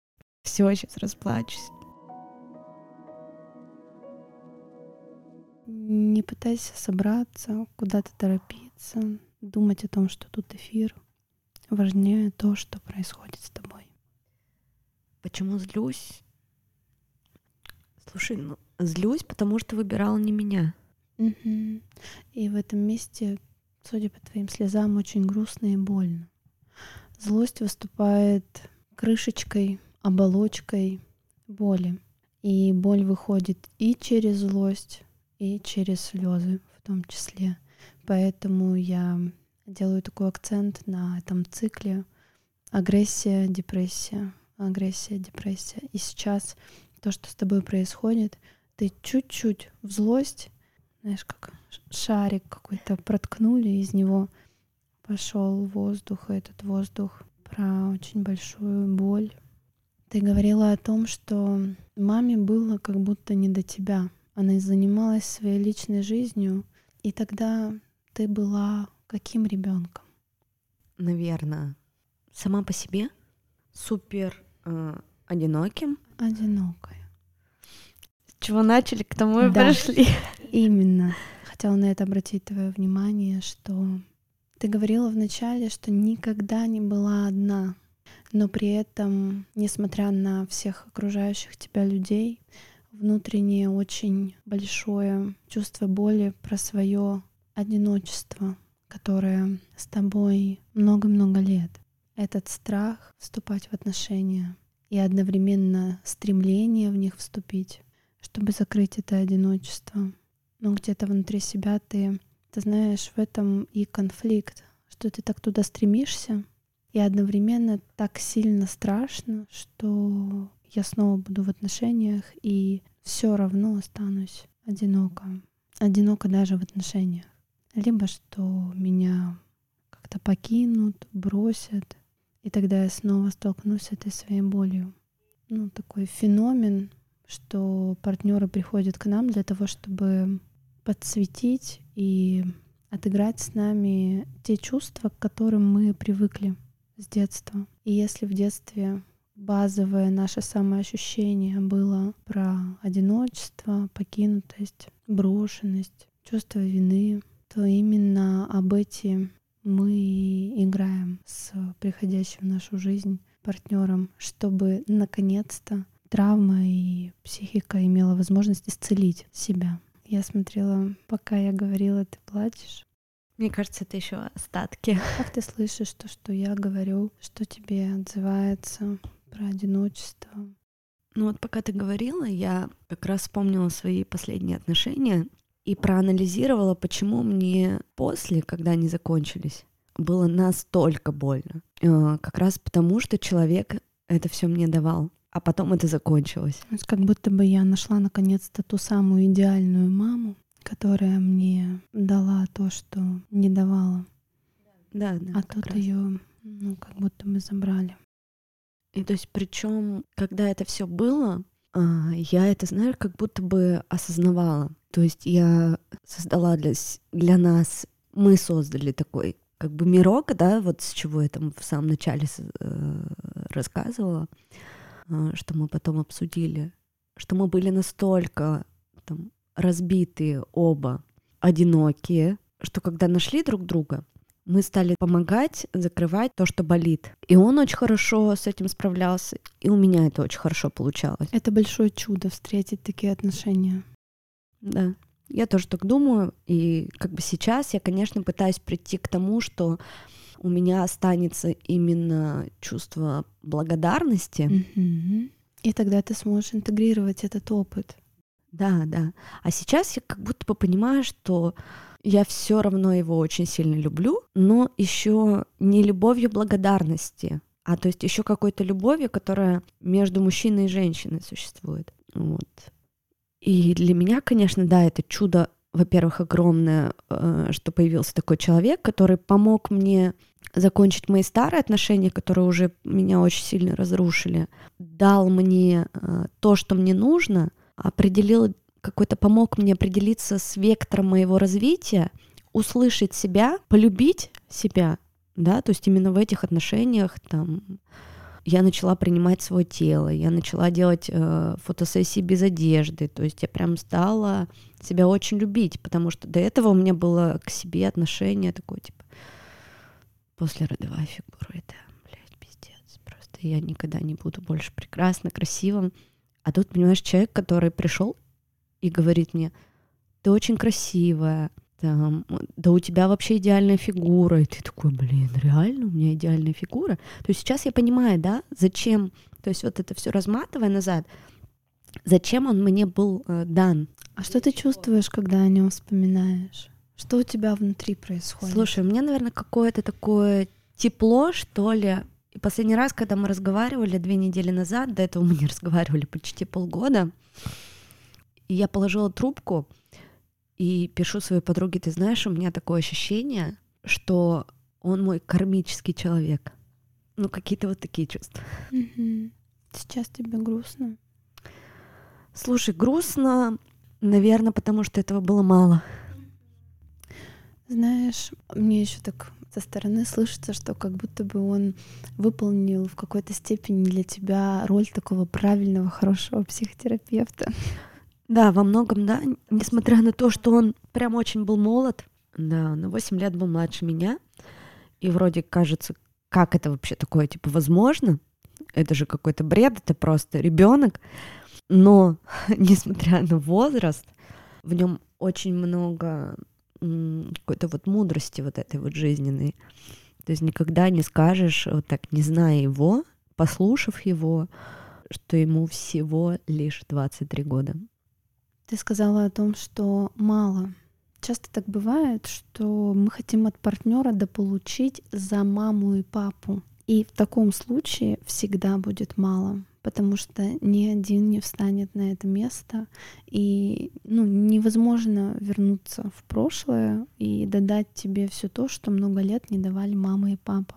Все, сейчас расплачусь. Не пытайся собраться, куда-то торопиться, думать о том, что тут эфир. Важнее то, что происходит с тобой. Почему злюсь? Слушай, ну, злюсь, потому что выбирала не меня. Угу. И в этом месте, судя по твоим слезам, очень грустно и больно. Злость выступает крышечкой, оболочкой боли. И боль выходит и через злость, и через слезы в том числе. Поэтому я делаю такой акцент на этом цикле агрессия, депрессия, агрессия, депрессия. И сейчас то, что с тобой происходит, ты чуть-чуть в злость, знаешь, как шарик какой-то проткнули, из него пошел воздух, и этот воздух про очень большую боль. Ты говорила о том, что маме было как будто не до тебя. Она занималась своей личной жизнью, и тогда ты была каким ребенком? Наверное, сама по себе супер э, Одиноким? Одинокой. С чего начали, к тому и Да. пришли. Именно. Хотела на это обратить твое внимание, что ты говорила вначале, что никогда не была одна, но при этом, несмотря на всех окружающих тебя людей, внутреннее очень большое чувство боли про свое одиночество, которое с тобой много-много лет. Этот страх вступать в отношения и одновременно стремление в них вступить, чтобы закрыть это одиночество. Но где-то внутри себя ты, ты знаешь, в этом и конфликт, что ты так туда стремишься, и одновременно так сильно страшно, что я снова буду в отношениях и все равно останусь одиноко. Одиноко даже в отношениях. Либо что меня как-то покинут, бросят, и тогда я снова столкнусь с этой своей болью. Ну, такой феномен, что партнеры приходят к нам для того, чтобы подсветить и отыграть с нами те чувства, к которым мы привыкли с детства. И если в детстве базовое наше самоощущение было про одиночество, покинутость, брошенность, чувство вины, то именно об эти мы играем с приходящим в нашу жизнь партнером, чтобы наконец-то травма и психика имела возможность исцелить себя. Я смотрела, пока я говорила, ты плачешь. Мне кажется, это еще остатки. <laughs> Как ты слышишь то, что я говорю, что тебе отзывается про одиночество? Ну вот пока ты говорила, я как раз вспомнила свои последние отношения и проанализировала, почему мне после, когда они закончились, было настолько больно. Э, Как раз потому, что человек это все мне давал, а потом это закончилось. Как будто бы я нашла наконец-то ту самую идеальную маму, которая мне дала то, что не давала, Да, да. а тут раз. ее, ну, как будто мы забрали. И то есть, причем, когда это все было, а, я это, знаешь, как будто бы осознавала. То есть я создала для, для нас, мы создали такой как бы мирок, да, вот с чего я там в самом начале э, рассказывала, что мы потом обсудили, что мы были настолько там разбитые оба, одинокие, что когда нашли друг друга, мы стали помогать закрывать то, что болит. И он очень хорошо с этим справлялся, и у меня это очень хорошо получалось. Это большое чудо встретить такие отношения. Да. Я тоже так думаю. И как бы сейчас я, конечно, пытаюсь прийти к тому, что у меня останется именно чувство благодарности. Мгм. И тогда ты сможешь интегрировать этот опыт. Да, да. А сейчас я как будто бы понимаю, что я все равно его очень сильно люблю, но еще не любовью благодарности, а то есть еще какой-то любовью, которая между мужчиной и женщиной существует. Вот. И для меня, конечно, да, это чудо, во-первых, огромное, э, что появился такой человек, который помог мне закончить мои старые отношения, которые уже меня очень сильно разрушили, дал мне э, то, что мне нужно, определил какой-то помог мне определиться с вектором моего развития, услышать себя, полюбить себя, да, то есть именно в этих отношениях там я начала принимать свое тело, я начала делать э, фотосессии без одежды, то есть я прям стала себя очень любить, потому что до этого у меня было к себе отношение такое, типа, после родовая фигура, это, блядь, пиздец, просто я никогда не буду больше прекрасна, красивым. А тут, понимаешь, человек, который пришел и говорит мне, ты очень красивая, там, да у тебя вообще идеальная фигура. И ты такой, блин, реально у меня идеальная фигура? То есть сейчас я понимаю, да, зачем, то есть вот это все разматывая назад, зачем он мне был э, дан. А что ты чувствуешь, когда о нем вспоминаешь? Что у тебя внутри происходит? Слушай, у меня, наверное, какое-то такое тепло, что ли. И последний раз, когда мы разговаривали две недели назад, до этого мы не разговаривали почти полгода, и я положила трубку и пишу своей подруге, ты знаешь, у меня такое ощущение, что он мой кармический человек. Ну, какие-то вот такие чувства. Сейчас тебе грустно. Слушай, грустно, наверное, потому что этого было мало. Знаешь, мне еще так со стороны слышится, что как будто бы он выполнил в какой-то степени для тебя роль такого правильного, хорошего психотерапевта. Да, во многом, да, несмотря на то, что он прям очень был молод, да, на 8 лет был младше меня, и вроде кажется, как это вообще такое, типа, возможно? Это же какой-то бред, это просто ребенок. Но, <laughs> несмотря на возраст, в нем очень много какой-то вот мудрости вот этой вот жизненной. То есть никогда не скажешь, вот так, не зная его, послушав его, что ему всего лишь 23 года. Ты сказала о том, что мало. Часто так бывает, что мы хотим от партнера дополучить за маму и папу. И в таком случае всегда будет мало, потому что ни один не встанет на это место, и ну, невозможно вернуться в прошлое и додать тебе все то, что много лет не давали мама и папа.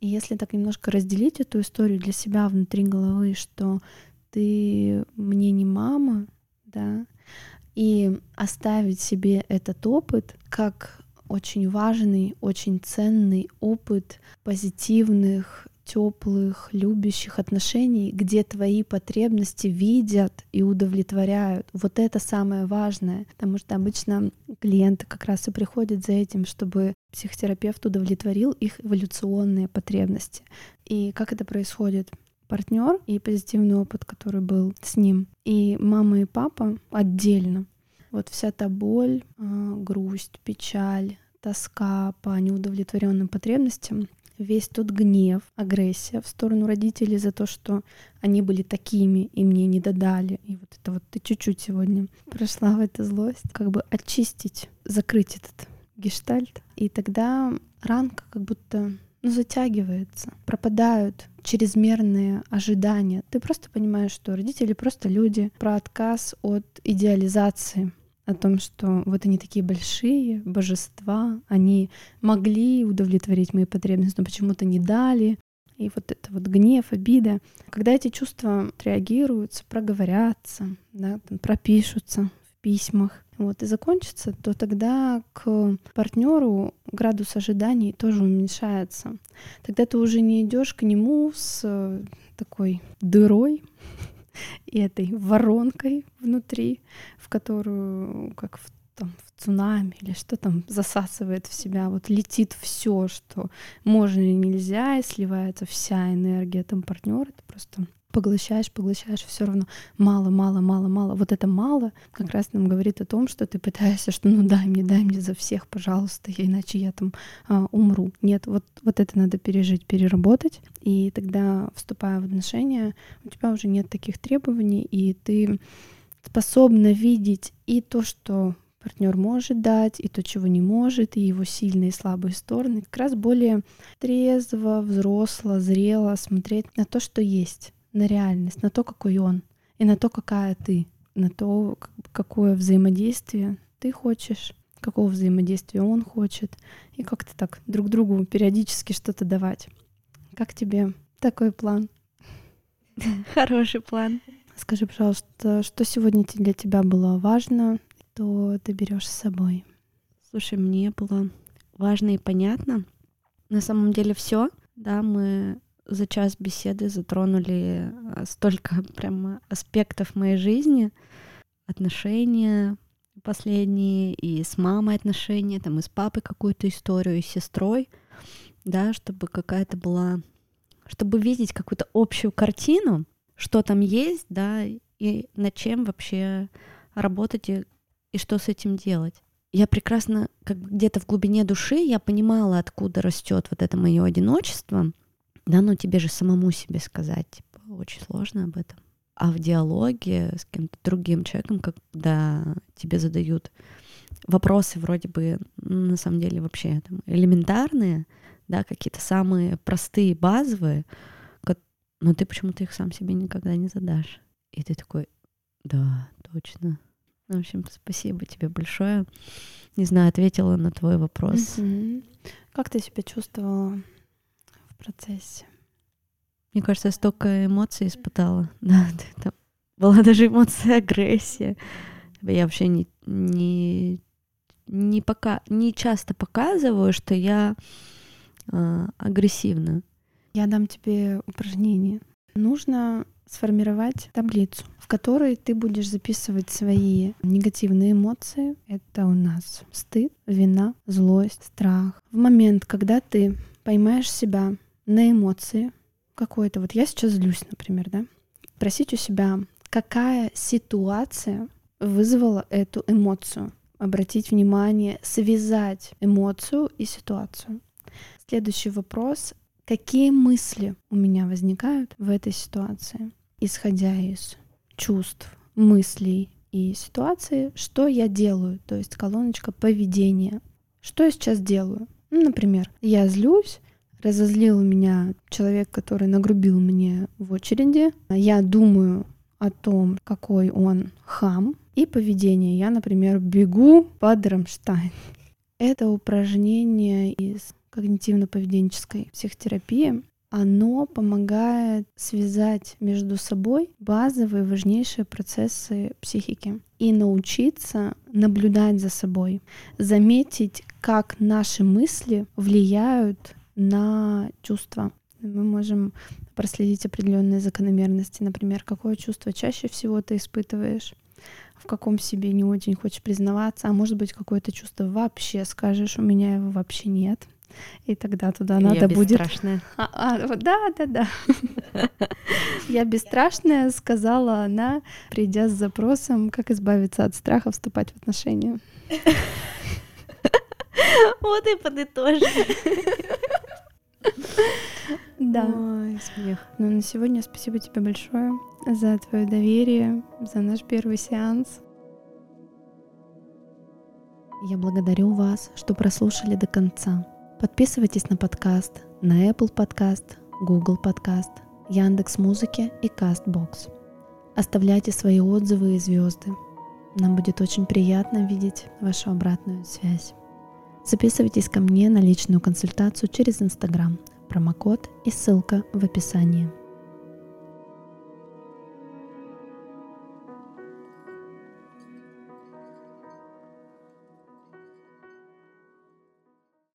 И если так немножко разделить эту историю для себя внутри головы, что ты мне не мама, да, и оставить себе этот опыт как очень важный, очень ценный опыт позитивных, теплых, любящих отношений, где твои потребности видят и удовлетворяют. Вот это самое важное, потому что обычно клиенты как раз и приходят за этим, чтобы психотерапевт удовлетворил их эволюционные потребности. И как это происходит? партнер и позитивный опыт, который был с ним. И мама и папа отдельно. Вот вся та боль, а, грусть, печаль, тоска по неудовлетворенным потребностям, весь тот гнев, агрессия в сторону родителей за то, что они были такими и мне не додали. И вот это вот ты чуть-чуть сегодня прошла в эту злость. Как бы очистить, закрыть этот гештальт. И тогда ранка как будто ну, затягивается, пропадают чрезмерные ожидания. Ты просто понимаешь, что родители просто люди, про отказ от идеализации о том, что вот они такие большие божества, они могли удовлетворить мои потребности, но почему-то не дали. И вот это вот гнев, обида. Когда эти чувства реагируются, проговорятся, да, там, пропишутся в письмах, вот, и закончится, то тогда к партнеру градус ожиданий тоже уменьшается. Тогда ты уже не идешь к нему с э, такой дырой <laughs> и этой воронкой внутри, в которую, как в там в цунами или что там засасывает в себя, вот летит все, что можно и нельзя, и сливается вся энергия там партнера, это просто поглощаешь, поглощаешь, все равно мало, мало, мало, мало. Вот это мало как раз нам говорит о том, что ты пытаешься, что ну дай мне, дай мне за всех, пожалуйста, иначе я там а, умру. Нет, вот, вот это надо пережить, переработать, и тогда, вступая в отношения, у тебя уже нет таких требований, и ты способна видеть и то, что партнер может дать, и то, чего не может, и его сильные и слабые стороны, как раз более трезво, взросло, зрело смотреть на то, что есть на реальность, на то, какой он, и на то, какая ты, на то, какое взаимодействие ты хочешь, какого взаимодействия он хочет, и как-то так друг другу периодически что-то давать. Как тебе такой план? <laughs> Хороший план. Скажи, пожалуйста, что сегодня для тебя было важно, то ты берешь с собой? Слушай, мне было важно и понятно. На самом деле все, да, мы за час беседы затронули а, столько <laughs> прям аспектов моей жизни, отношения последние, и с мамой отношения, там и с папой какую-то историю, и с сестрой, да, чтобы какая-то была, чтобы видеть какую-то общую картину, что там есть, да, и над чем вообще работать и, и что с этим делать. Я прекрасно, как бы где-то в глубине души, я понимала, откуда растет вот это мое одиночество, да, ну тебе же самому себе сказать, типа, очень сложно об этом. А в диалоге с кем-то другим человеком, когда тебе задают вопросы вроде бы на самом деле вообще там, элементарные, да, какие-то самые простые, базовые, но ты почему-то их сам себе никогда не задашь. И ты такой, да, точно. В общем, спасибо тебе большое. Не знаю, ответила на твой вопрос. Как ты себя чувствовала процессе? Мне кажется, я столько эмоций испытала. <laughs> Да, там была даже эмоция агрессия. Я вообще не, не не, пока, не часто показываю, что я э, агрессивна. Я дам тебе упражнение. Нужно сформировать таблицу, в которой ты будешь записывать свои негативные эмоции. Это у нас стыд, вина, злость, страх. В момент, когда ты поймаешь себя на эмоции какой-то, вот я сейчас злюсь, например, да, спросить у себя, какая ситуация вызвала эту эмоцию. Обратить внимание, связать эмоцию и ситуацию. Следующий вопрос. Какие мысли у меня возникают в этой ситуации? Исходя из чувств, мыслей и ситуации, что я делаю? То есть колоночка поведения. Что я сейчас делаю? Ну, например, я злюсь, разозлил меня человек, который нагрубил мне в очереди. Я думаю о том, какой он хам, и поведение. Я, например, бегу под Рамштайн. <laughs> Это упражнение из когнитивно-поведенческой психотерапии. Оно помогает связать между собой базовые важнейшие процессы психики и научиться наблюдать за собой, заметить, как наши мысли влияют на чувства. Мы можем проследить определенные закономерности. Например, какое чувство чаще всего ты испытываешь, в каком себе не очень хочешь признаваться, а может быть какое-то чувство вообще скажешь, у меня его вообще нет. И тогда туда надо Я будет. бесстрашная. А, а, да, да, да. <laughs> Я бесстрашная, сказала она, придя с запросом, как избавиться от страха вступать в отношения. <laughs> Вот и подытожили. <laughs> Да. Ой, смех. Ну, на сегодня спасибо тебе большое за твое доверие, за наш первый сеанс. Я благодарю вас, что прослушали до конца. Подписывайтесь на подкаст на Apple Podcast, Google Podcast, Яндекс Музыки и Castbox. Оставляйте свои отзывы и звезды. Нам будет очень приятно видеть вашу обратную связь. Записывайтесь ко мне на личную консультацию через Инстаграм. Промокод и ссылка в описании.